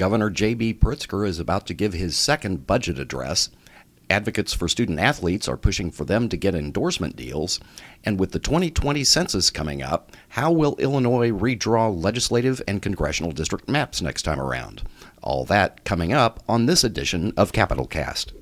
Governor J.B. Pritzker is about to give his second budget address. Advocates for student athletes are pushing for them to get endorsement deals. And with the 2020 census coming up, how will Illinois redraw legislative and congressional district maps next time around? All that coming up on this edition of Capitol Cast.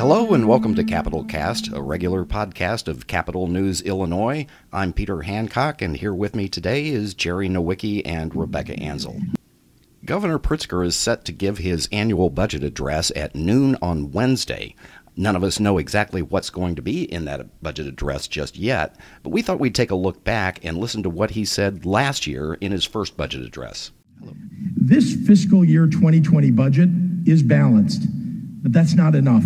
Hello and welcome to Capitol Cast, a regular podcast of Capitol News Illinois. I'm Peter Hancock, and here with me today is Jerry Nowicki and Rebecca Anzel. Governor Pritzker is set to give his annual budget address at noon on Wednesday. None of us know exactly what's going to be in that budget address just yet, but we thought we'd take a look back and listen to what he said last year in his first budget address. This fiscal year 2020 budget is balanced, but that's not enough.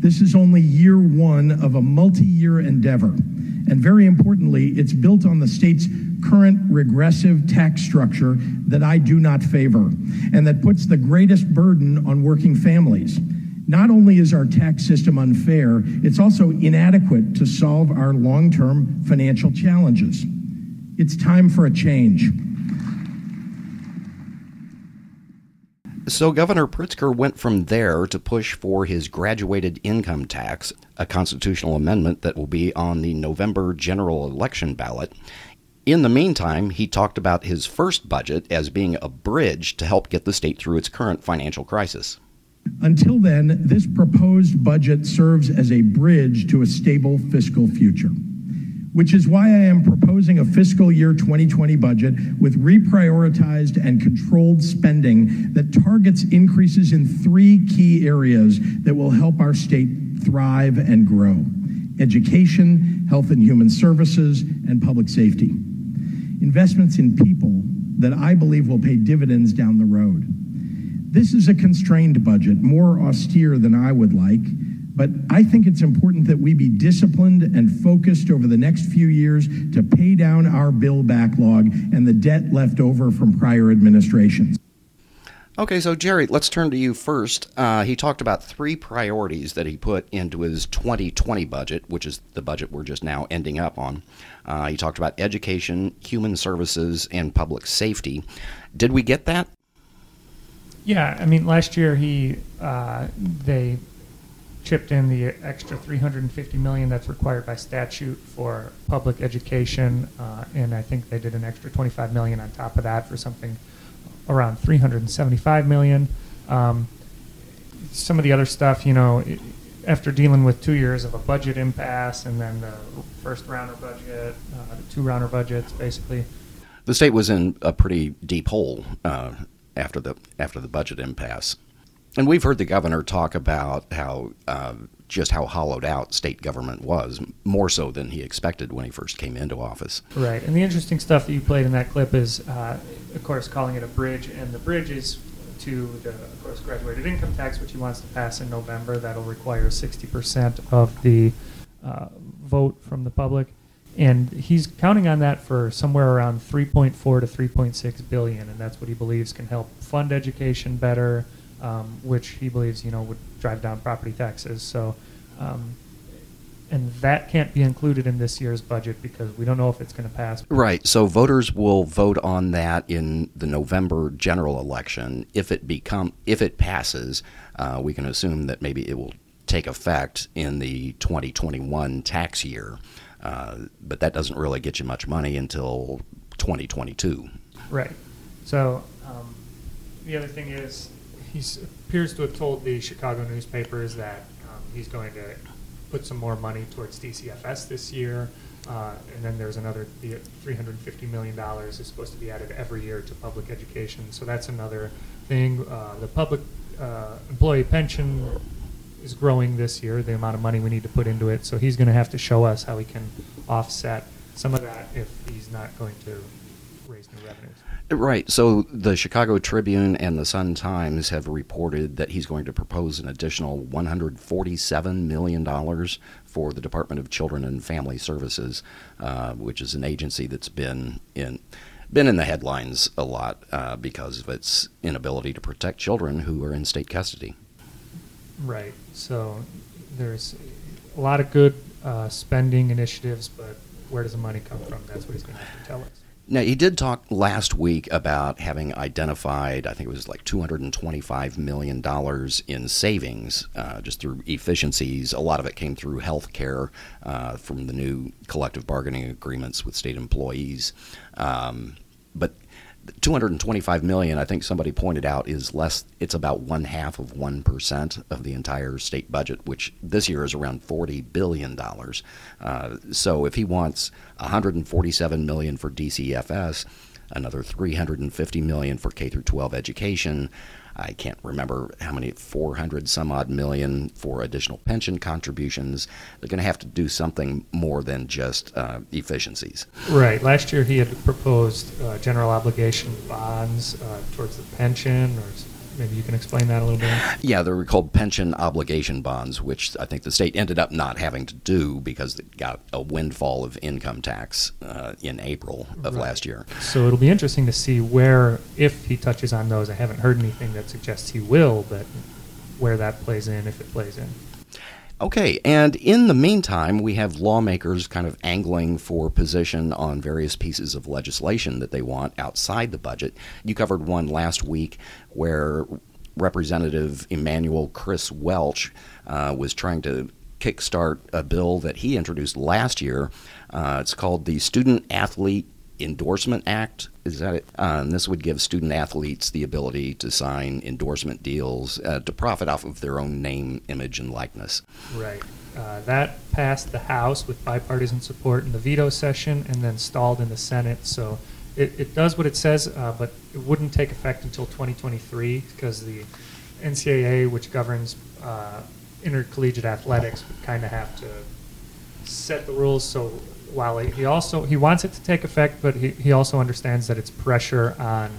This is only year one of a multi year endeavor. And very importantly, it's built on the state's current regressive tax structure that I do not favor and that puts the greatest burden on working families. Not only is our tax system unfair, it's also inadequate to solve our long term financial challenges. It's time for a change. So Governor Pritzker went from there to push for his graduated income tax, a constitutional amendment that will be on the November general election ballot. In the meantime, he talked about his first budget as being a bridge to help get the state through its current financial crisis. Until then, this proposed budget serves as a bridge to a stable fiscal future which is why I am proposing a fiscal year 2020 budget with reprioritized and controlled spending that targets increases in three key areas that will help our state thrive and grow education, health and human services, and public safety. Investments in people that I believe will pay dividends down the road. This is a constrained budget, more austere than I would like but I think it's important that we be disciplined and focused over the next few years to pay down our bill backlog and the debt left over from prior administrations. Okay, so Jerry, let's turn to you first. Uh, he talked about three priorities that he put into his 2020 budget, which is the budget we're just now ending up on. Uh, he talked about education, human services, and public safety. Did we get that? Yeah, I mean, last year he uh, they chipped in the extra 350 million that's required by statute for public education, uh, and I think they did an extra 25 million on top of that for something around 375 million. Um, some of the other stuff, you know, after dealing with two years of a budget impasse and then the first rounder budget, uh, the two rounder budgets, basically. The state was in a pretty deep hole uh, after the after the budget impasse. And we've heard the governor talk about how uh, just how hollowed out state government was, more so than he expected when he first came into office. Right. And the interesting stuff that you played in that clip is, uh, of course, calling it a bridge, and the bridge is to the, of course, graduated income tax, which he wants to pass in November. That'll require 60% of the uh, vote from the public. And he's counting on that for somewhere around 3.4 to 3.6 billion, and that's what he believes can help fund education better, um, which he believes you know would drive down property taxes. So, um, and that can't be included in this year's budget because we don't know if it's going to pass. Right. So voters will vote on that in the November general election. If it become if it passes, uh, we can assume that maybe it will take effect in the 2021 tax year. Uh, but that doesn't really get you much money until 2022. Right. So um, the other thing is he appears to have told the Chicago newspapers that um, he's going to put some more money towards DCFS this year. Uh, and then there's another the $350 million is supposed to be added every year to public education. So that's another thing. Uh, the public uh, employee pension is growing this year, the amount of money we need to put into it. So he's going to have to show us how he can offset some of that if he's not going to raise new revenues. Right. So the Chicago Tribune and the Sun Times have reported that he's going to propose an additional $147 million for the Department of Children and Family Services, uh, which is an agency that's been in been in the headlines a lot uh, because of its inability to protect children who are in state custody. Right. So there's a lot of good uh, spending initiatives, but where does the money come from? That's what he's going to have to tell us. Now, he did talk last week about having identified, I think it was like $225 million in savings uh, just through efficiencies. A lot of it came through health care uh, from the new collective bargaining agreements with state employees. Um, but 225 million, I think somebody pointed out, is less. It's about one half of one percent of the entire state budget, which this year is around 40 billion dollars. Uh, so if he wants 147 million for DCFS, another 350 million for K through 12 education, I can't remember how many, 400 some odd million for additional pension contributions. They're going to have to do something more than just uh, efficiencies. Right. Last year he had proposed uh, general obligation bonds uh, towards the pension or Maybe you can explain that a little bit. Yeah, they were called pension obligation bonds, which I think the state ended up not having to do because it got a windfall of income tax uh, in April of right. last year. So it'll be interesting to see where, if he touches on those. I haven't heard anything that suggests he will, but where that plays in, if it plays in. Okay, and in the meantime, we have lawmakers kind of angling for position on various pieces of legislation that they want outside the budget. You covered one last week where Representative Emanuel Chris Welch uh, was trying to kickstart a bill that he introduced last year. Uh, it's called the Student Athlete Endorsement Act. Is that it? Uh, and this would give student athletes the ability to sign endorsement deals uh, to profit off of their own name, image, and likeness. Right. Uh, that passed the House with bipartisan support in the veto session and then stalled in the Senate. So it, it does what it says, uh, but it wouldn't take effect until 2023 because the NCAA, which governs uh, intercollegiate athletics, would kind of have to set the rules so while he, he also he wants it to take effect, but he, he also understands that it's pressure on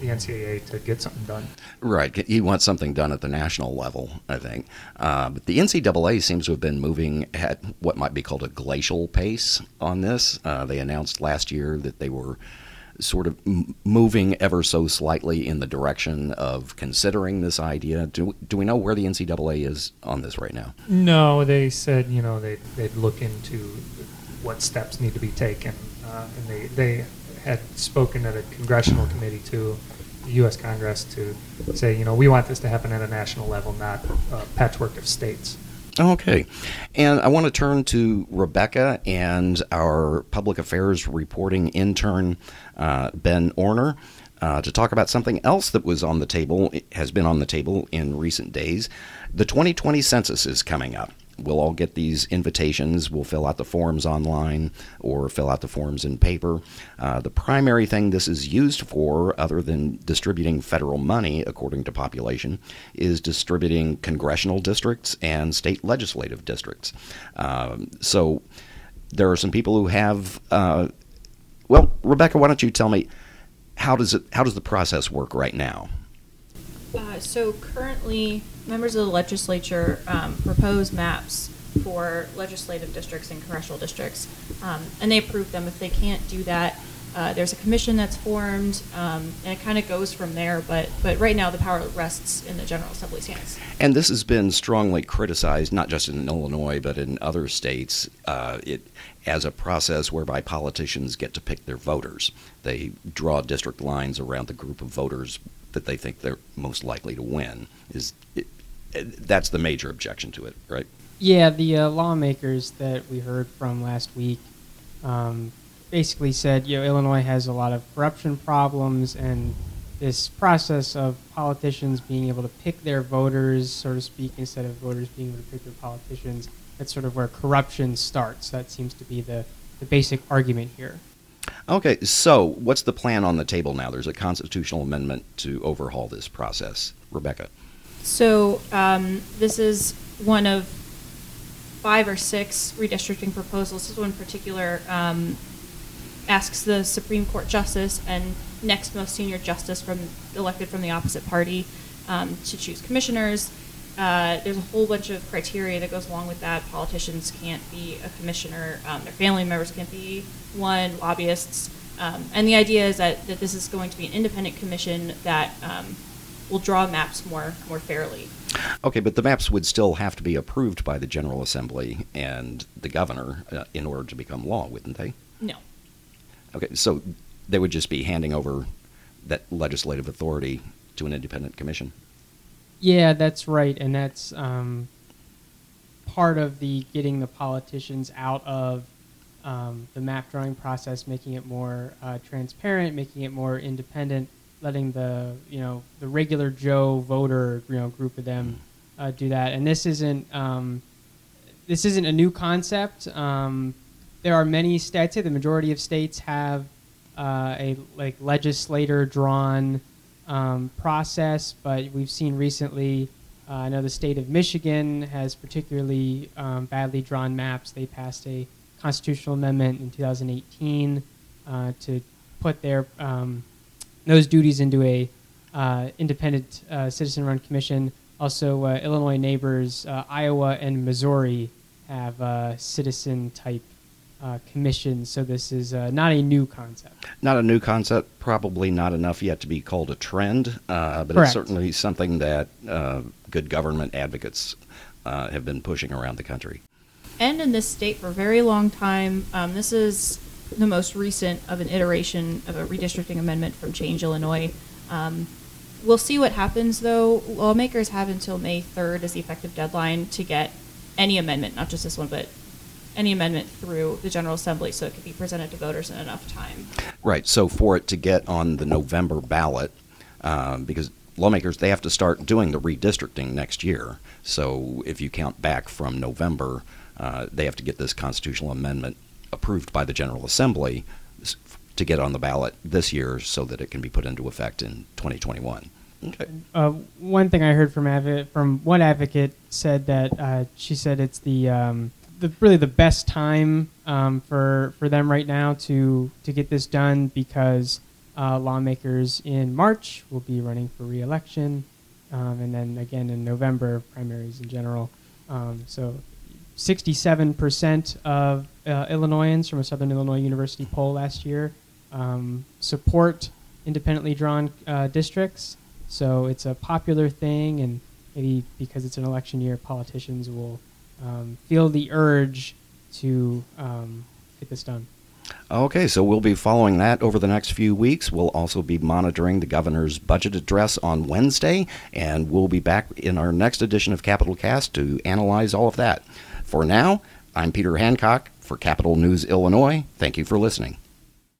the NCAA to get something done. Right. He wants something done at the national level, I think. Uh, but the NCAA seems to have been moving at what might be called a glacial pace on this. Uh, they announced last year that they were sort of m- moving ever so slightly in the direction of considering this idea. Do, do we know where the NCAA is on this right now? No, they said, you know, they, they'd look into what steps need to be taken. Uh, and they, they had spoken at a congressional committee to the U.S. Congress to say, you know, we want this to happen at a national level, not a patchwork of states. Okay. And I want to turn to Rebecca and our public affairs reporting intern, uh, Ben Orner. Uh, to talk about something else that was on the table, has been on the table in recent days. The 2020 census is coming up we'll all get these invitations. We'll fill out the forms online or fill out the forms in paper. Uh, the primary thing this is used for, other than distributing federal money according to population, is distributing congressional districts and state legislative districts. Um, so there are some people who have. Uh, well, Rebecca, why don't you tell me how does it how does the process work right now? Uh, so currently, members of the legislature um, propose maps for legislative districts and congressional districts, um, and they approve them. If they can't do that, uh, there's a commission that's formed, um, and it kind of goes from there. But but right now, the power rests in the General Assembly's hands. And this has been strongly criticized, not just in Illinois but in other states. Uh, it as a process whereby politicians get to pick their voters. They draw district lines around the group of voters that they think they're most likely to win. Is it, that's the major objection to it, right? Yeah, the uh, lawmakers that we heard from last week um, basically said, you know, Illinois has a lot of corruption problems, and this process of politicians being able to pick their voters, so to speak, instead of voters being able to pick their politicians, that's sort of where corruption starts. That seems to be the, the basic argument here. Okay, so what's the plan on the table now? There's a constitutional amendment to overhaul this process. Rebecca. So um, this is one of five or six redistricting proposals. This one in particular um, asks the Supreme Court justice and next most senior justice from elected from the opposite party um, to choose commissioners. Uh, there's a whole bunch of criteria that goes along with that. Politicians can't be a commissioner. Um, their family members can't be one. Lobbyists. Um, and the idea is that, that this is going to be an independent commission that um, will draw maps more more fairly. Okay, but the maps would still have to be approved by the General Assembly and the governor uh, in order to become law, wouldn't they? No. Okay, so they would just be handing over that legislative authority to an independent commission. Yeah, that's right, and that's um, part of the getting the politicians out of um, the map drawing process, making it more uh, transparent, making it more independent, letting the you know the regular Joe voter you know group of them uh, do that. And this isn't um, this isn't a new concept. Um, there are many states. I'd say the majority of states have uh, a like legislator drawn um, process, but we've seen recently. Uh, I know the state of Michigan has particularly um, badly drawn maps. They passed a constitutional amendment in 2018 uh, to put their um, those duties into a uh, independent uh, citizen-run commission. Also, uh, Illinois neighbors uh, Iowa and Missouri have uh, citizen-type commissions. So this is not a new concept. Not a new concept. Probably not enough yet to be called a trend, but Correct. it's certainly something that good government advocates have been pushing around the country. And in this state for a very long time. Um, this is the most recent of an iteration of a redistricting amendment from Change Illinois. Um, we'll see what happens, though. Lawmakers have until May 3rd as the effective deadline to get any amendment, not just this one, but any amendment through the General Assembly so it could be presented to voters in enough time. Right. So for it to get on the November ballot, um, because lawmakers they have to start doing the redistricting next year. So if you count back from November, uh, they have to get this constitutional amendment approved by the General Assembly to get on the ballot this year, so that it can be put into effect in 2021. Okay. Uh, one thing I heard from advo- from one advocate said that uh, she said it's the um, the really the best time um, for for them right now to to get this done because uh, lawmakers in March will be running for reelection, um, and then again in November primaries in general. Um, so. 67% of uh, Illinoisans from a Southern Illinois University poll last year um, support independently drawn uh, districts. So it's a popular thing, and maybe because it's an election year, politicians will um, feel the urge to um, get this done. Okay, so we'll be following that over the next few weeks. We'll also be monitoring the governor's budget address on Wednesday, and we'll be back in our next edition of Capitol Cast to analyze all of that. For now, I'm Peter Hancock for Capitol News Illinois. Thank you for listening.